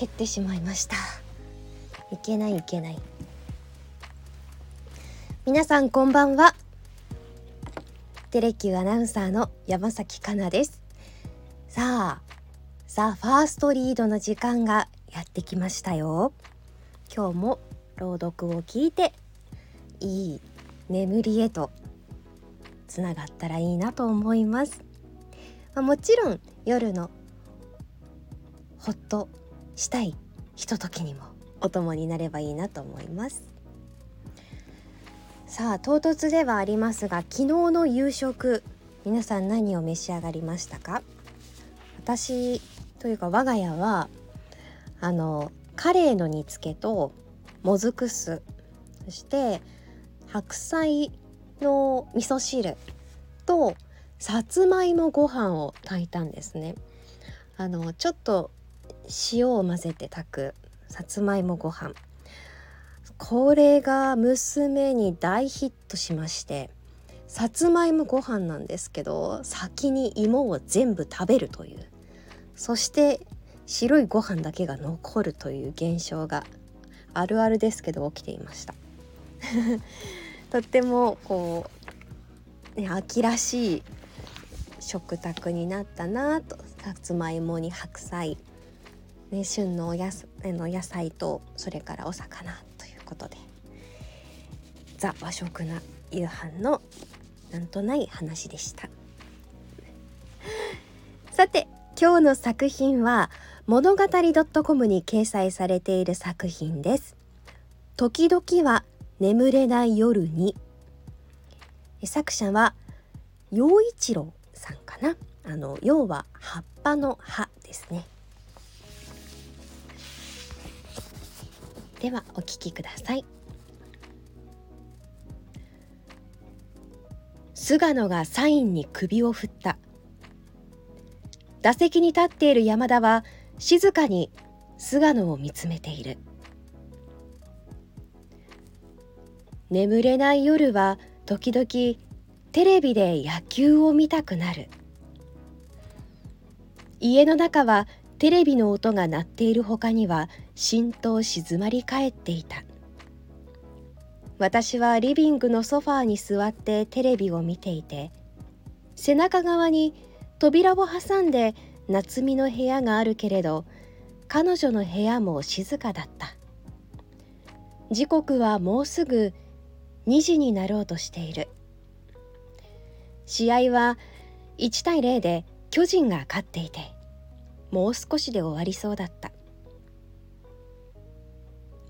蹴ってしまいました。いけないいけない。皆さんこんばんは。テレキューアナウンサーの山崎かなです。さあさあファーストリードの時間がやってきましたよ。今日も朗読を聞いていい眠りへとつながったらいいなと思います、まあ、もちろん夜のほっとしたいひとときにもお供になればいいなと思います。さあ唐突ではありますが昨日の夕食皆さん何を召し上がりましたか？私というか我が家はあのカレーの煮付けともずく酢そして白菜の味噌汁とさつまいもご飯を炊いたんですね。あのちょっと塩を混ぜて炊くさつまいもご飯。これが娘に大ヒットしましてさつまいもご飯なんですけど先に芋を全部食べるという。そして白いご飯だけが残るという現象があるあるですけど起きていました。とってもこう、ね、秋らしい食卓になったなとさつまいもに白菜、ね、旬のおやの野菜とそれからお魚ということで。ザ和食な夕飯のなんとない話でした。さて今日の作品は物語 .com に掲載されている作品です。時々は眠れない夜に。作者は陽一郎さんかな？あの要は葉っぱの葉ですね。ではお聞きください。菅野がサインに首を振った。打席に立っている山田は静かに菅野を見つめている。眠れない夜は時々テレビで野球を見たくなる。家の中はテレビの音が鳴っている他には浸透静まり返っていた。私はリビングのソファーに座ってテレビを見ていて背中側に扉を挟んで夏美の部屋があるけれど彼女の部屋も静かだった。時刻はもうすぐ2時になろうとしている。試合は1対0で巨人が勝っていてもう少しで終わりそうだった。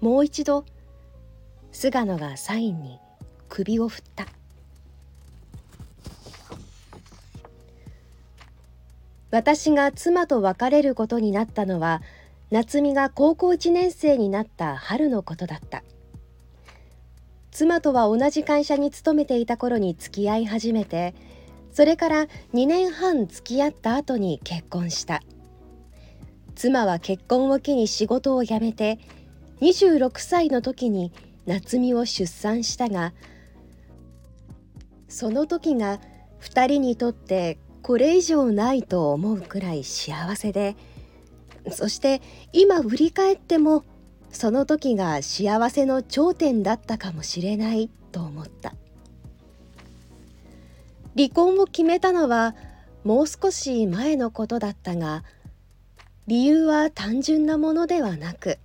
もう一度菅野がサインに首を振った。私が妻と別れることになったのは夏美が高校1年生になった春のことだった。妻とは同じ会社に勤めていた頃に付き合い始めてそれから2年半付き合った後に結婚した。妻は結婚を機に仕事を辞めて26歳の時に夏美を出産したがその時が2人にとってこれ以上ないと思うくらい幸せでそして今振り返ってもその時が幸せの頂点だったかもしれないと思った。離婚を決めたのはもう少し前のことだったが理由は単純なものではなく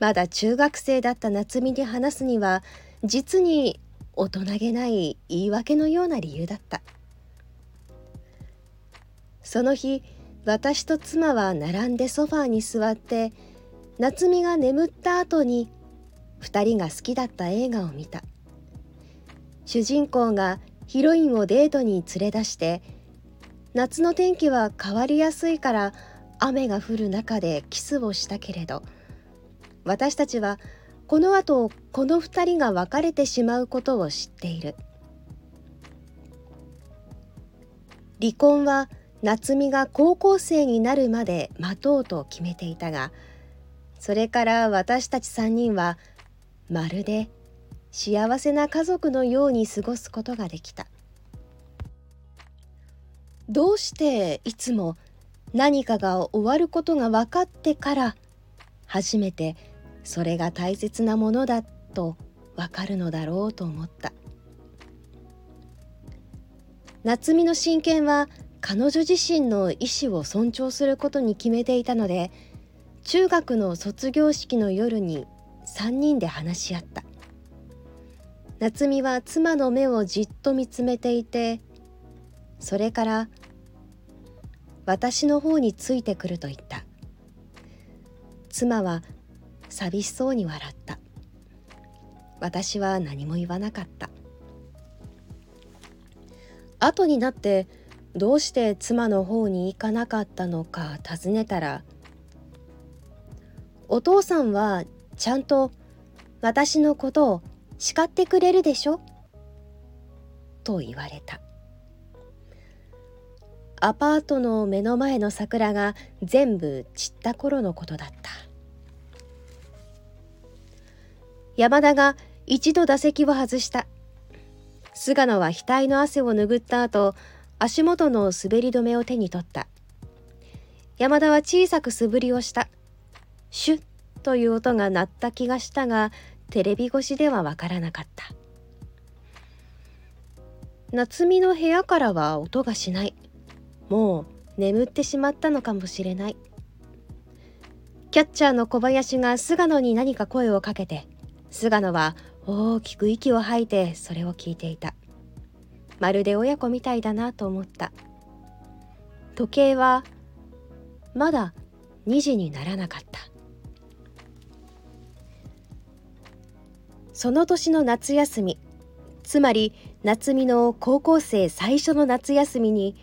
まだ中学生だった夏美に話すには実に大人げない言い訳のような理由だった。その日私と妻は並んでソファーに座って夏美が眠った後に2人が好きだった映画を見た。主人公がヒロインをデートに連れ出して夏の天気は変わりやすいから雨が降る中でキスをしたけれど私たちはこの後この2人が別れてしまうことを知っている。離婚は夏美が高校生になるまで待とうと決めていたがそれから私たち3人はまるで幸せな家族のように過ごすことができた。どうしていつも何かが終わることが分かってから初めてそれが大切なものだとわかるのだろうと思った。夏美の親権は彼女自身の意思を尊重することに決めていたので中学の卒業式の夜に3人で話し合った。夏美は妻の目をじっと見つめていてそれから私の方についてくると言った。妻は寂しそうに笑った。私は何も言わなかった。後になってどうして妻の方に行かなかったのか尋ねたらお父さんはちゃんと私のことを叱ってくれるでしょ？と言われた。アパートの目の前の桜が全部散った頃のことだった。山田が一度打席を外した。菅野は額の汗を拭った後足元の滑り止めを手に取った。山田は小さく素振りをした。シュッという音が鳴った気がしたがテレビ越しではわからなかった。夏美の部屋からは音がしない。もう眠ってしまったのかもしれない。キャッチャーの小林が菅野に何か声をかけて菅野は大きく息を吐いてそれを聞いていた。まるで親子みたいだなと思った。時計はまだ2時にならなかった。その年の夏休みつまり夏美の高校生最初の夏休みに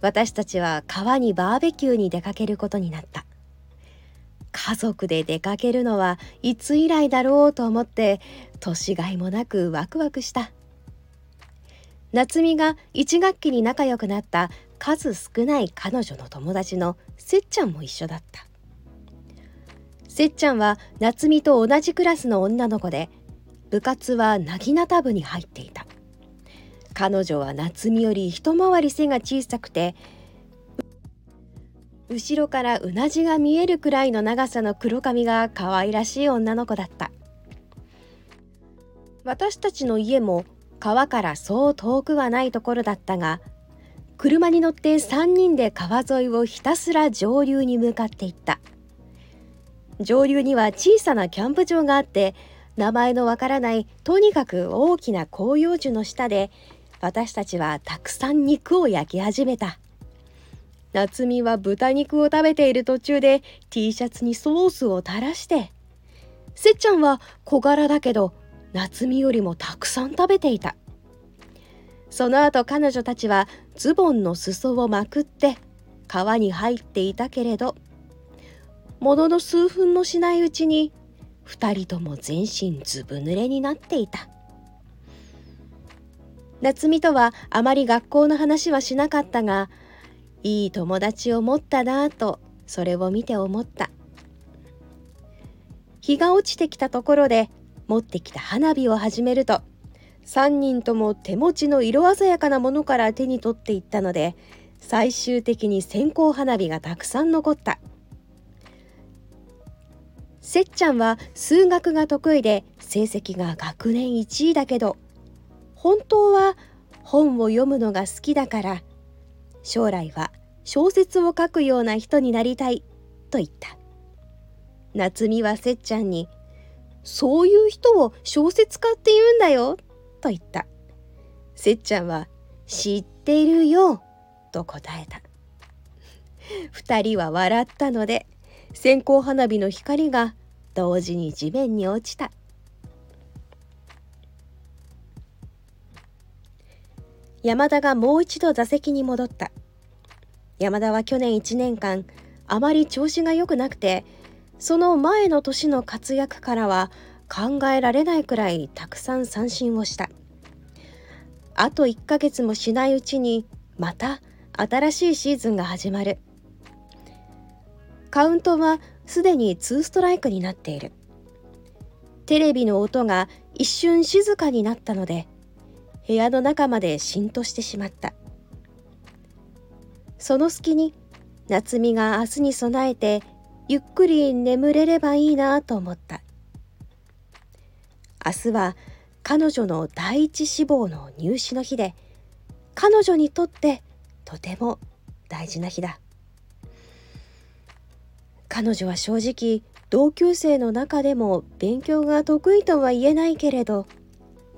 私たちは川にバーベキューに出かけることになった。家族で出かけるのはいつ以来だろうと思って年がいもなくワクワクした。夏美が1学期に仲良くなった数少ない彼女の友達のせっちゃんも一緒だった。せっちゃんは夏美と同じクラスの女の子で部活はなぎなた部に入っていた。彼女は夏美より一回り背が小さくて後ろからうなじが見えるくらいの長さの黒髪が可愛らしい女の子だった。私たちの家も川からそう遠くはないところだったが車に乗って3人で川沿いをひたすら上流に向かっていった。上流には小さなキャンプ場があって名前のわからないとにかく大きな広葉樹の下で私たちはたくさん肉を焼き始めた。夏美は豚肉を食べている途中で T シャツにソースを垂らしてせっちゃんは小柄だけど夏美よりもたくさん食べていた。その後彼女たちはズボンの裾をまくって川に入っていたけれどものの数分のしないうちに2人とも全身ずぶ濡れになっていた。夏美とはあまり学校の話はしなかったがいい友達を持ったなぁとそれを見て思った。日が落ちてきたところで持ってきた花火を始めると3人とも手持ちの色鮮やかなものから手に取っていったので最終的に線香花火がたくさん残った。せっちゃんは数学が得意で成績が学年1位だけど本当は本を読むのが好きだから将来は小説を書くような人になりたいと言った。夏美はせっちゃんに「そういう人を小説家って言うんだよ」と言った。せっちゃんは「知ってるよ」と答えた。2人は笑ったので線香花火の光が同時に地面に落ちた。山田がもう一度座席に戻った。山田は去年1年間あまり調子が良くなくてその前の年の活躍からは考えられないくらいたくさん三振をした。あと1ヶ月もしないうちにまた新しいシーズンが始まる。カウントはすでに2ストライクになっている。テレビの音が一瞬静かになったので部屋の中まで浸透してしまった。その隙に夏美が明日に備えてゆっくり眠れればいいなと思った。明日は彼女の第一志望の入試の日で彼女にとってとても大事な日だ。彼女は正直同級生の中でも勉強が得意とは言えないけれど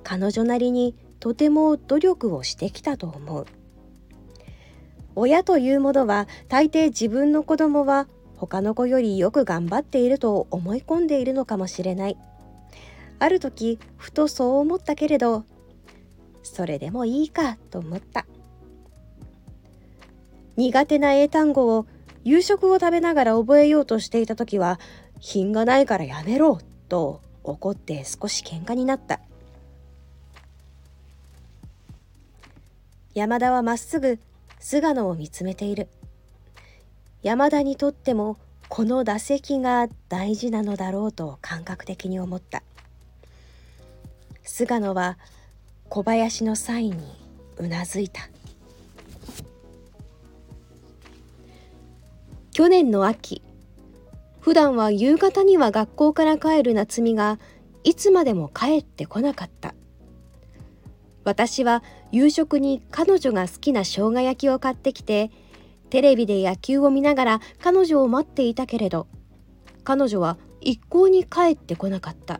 彼女なりにとても努力をしてきたと思う。親というものは大抵自分の子供は他の子よりよく頑張っていると思い込んでいるのかもしれない。ある時ふとそう思ったけれどそれでもいいかと思った。苦手な英単語を夕食を食べながら覚えようとしていた時は品がないからやめろと怒って少し喧嘩になった。山田はまっすぐ菅野を見つめている。山田にとってもこの打席が大事なのだろうと感覚的に思った。菅野は小林のサインにうなずいた。去年の秋普段は夕方には学校から帰る夏美がいつまでも帰ってこなかった。私は夕食に彼女が好きな生姜焼きを買ってきてテレビで野球を見ながら彼女を待っていたけれど彼女は一向に帰ってこなかった。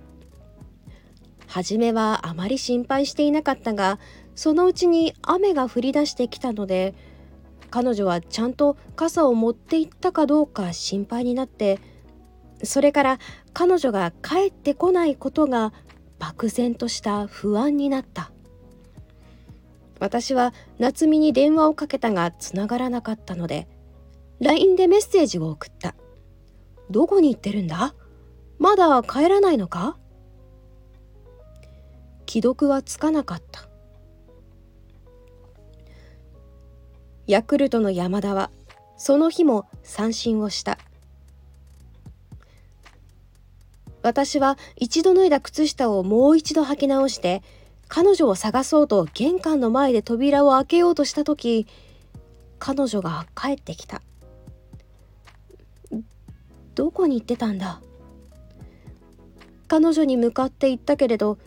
初めはあまり心配していなかったがそのうちに雨が降り出してきたので彼女はちゃんと傘を持って行ったかどうか心配になってそれから彼女が帰ってこないことが漠然とした不安になった。私は夏美に電話をかけたがつながらなかったので LINE でメッセージを送った「どこに行ってるんだ？まだ帰らないのか?」既読はつかなかった。ヤクルトの山田はその日も三振をした。私は一度脱いだ靴下をもう一度履き直して彼女を探そうと玄関の前で扉を開けようとした時彼女が帰ってきた。どこに行ってたんだ？彼女に向かって言ったけれど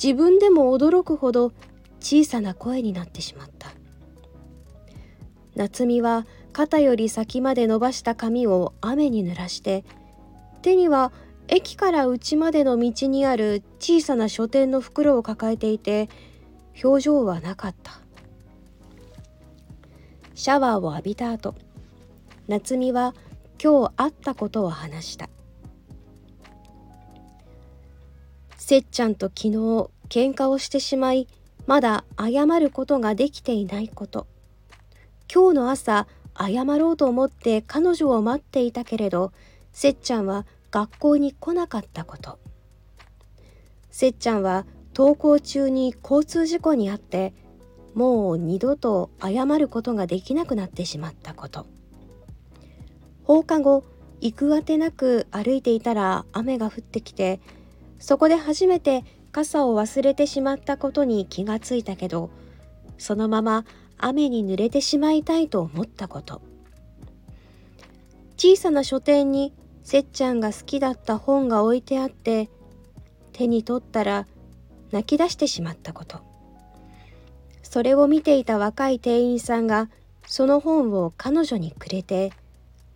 自分でも驚くほど小さな声になってしまった。夏美は肩より先まで伸ばした髪を雨に濡らして手には駅から家までの道にある小さな書店の袋を抱えていて表情はなかった。シャワーを浴びた後夏美は今日会ったことを話した。せっちゃんと昨日喧嘩をしてしまいまだ謝ることができていないこと。今日の朝謝ろうと思って彼女を待っていたけれどせっちゃんは学校に来なかったこと。せっちゃんは登校中に交通事故に遭ってもう二度と謝ることができなくなってしまったこと。放課後行くあてなく歩いていたら雨が降ってきてそこで初めて傘を忘れてしまったことに気がついたけどそのまま雨に濡れてしまいたいと思ったこと。小さな書店にせっちゃんが好きだった本が置いてあって手に取ったら泣き出してしまったこと。それを見ていた若い店員さんがその本を彼女にくれて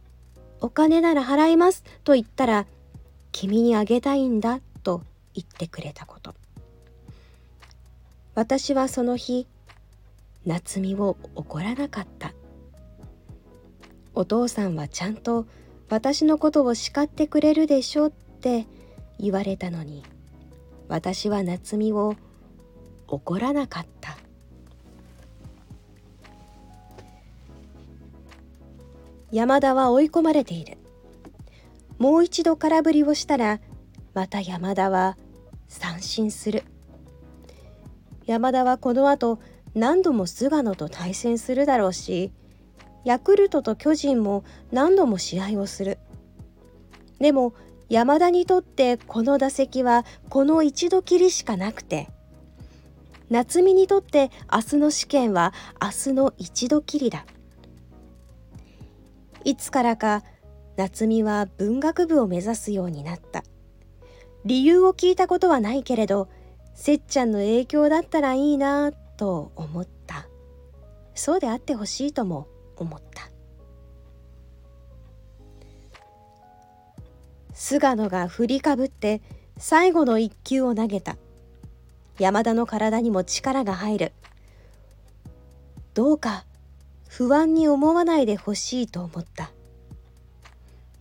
「お金なら払います」と言ったら「君にあげたいんだ」と言ってくれたこと。私はその日夏美を怒らなかった。お父さんはちゃんと私のことを叱ってくれるでしょって言われたのに私は夏美を怒らなかった。山田は追い込まれている。もう一度空振りをしたらまた山田は三振する。山田はこの後何度も菅野と対戦するだろうしヤクルトと巨人も何度も試合をする。でも山田にとってこの打席はこの一度きりしかなくて夏美にとって明日の試験は明日の一度きりだ。いつからか夏美は文学部を目指すようになった。理由を聞いたことはないけれどせっちゃんの影響だったらいいなと思った。そうであってほしいとも思った。菅野が振りかぶって最後の一球を投げた。山田の体にも力が入る。どうか不安に思わないでほしいと思った。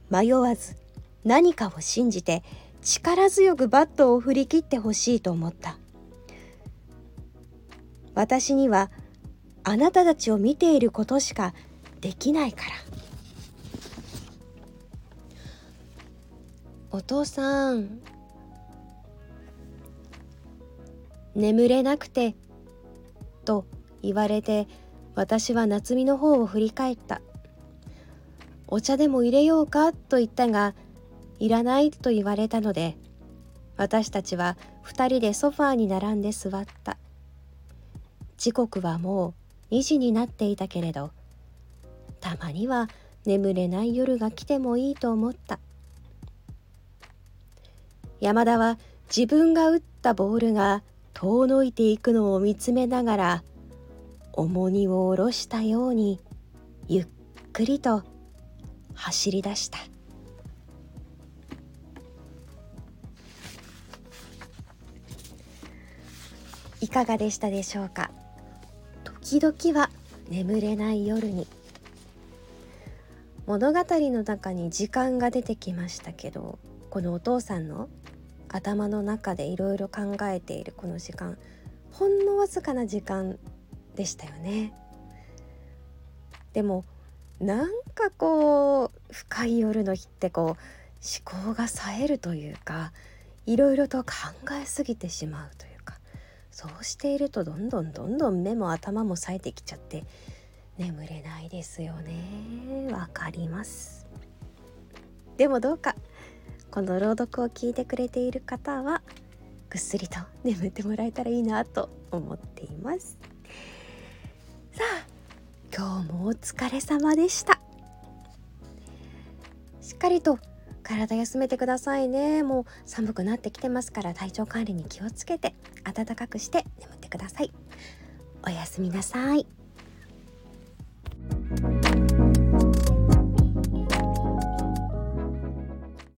迷わず何かを信じて力強くバットを振り切ってほしいと思った。私にはあなたたちを見ていることしかできないから。お父さん眠れなくてと言われて私は夏美の方を振り返った。お茶でも入れようかと言ったがいらないと言われたので私たちは2人でソファーに並んで座った。時刻はもう2時になっていたけれどたまには眠れない夜が来てもいいと思った。山田は自分が打ったボールが遠のいていくのを見つめながら重荷を下ろしたようにゆっくりと走り出した。いかがでしたでしょうか？時々は眠れない夜に。物語の中に時間が出てきましたけどこのお父さんの頭の中でいろいろ考えているこの時間ほんのわずかな時間でしたよね。でもなんかこう深い夜の日ってこう思考が冴えるというかいろいろと考えすぎてしまうという。そうしているとどんどんどんどん目も頭も冴えてきちゃって眠れないですよね。わかります。でもどうかこの朗読を聞いてくれている方はぐっすりと眠ってもらえたらいいなと思っています。さあ今日もお疲れ様でした。しっかりと体休めてくださいね。もう寒くなってきてますから体調管理に気をつけて暖かくして眠ってください。おやすみなさい。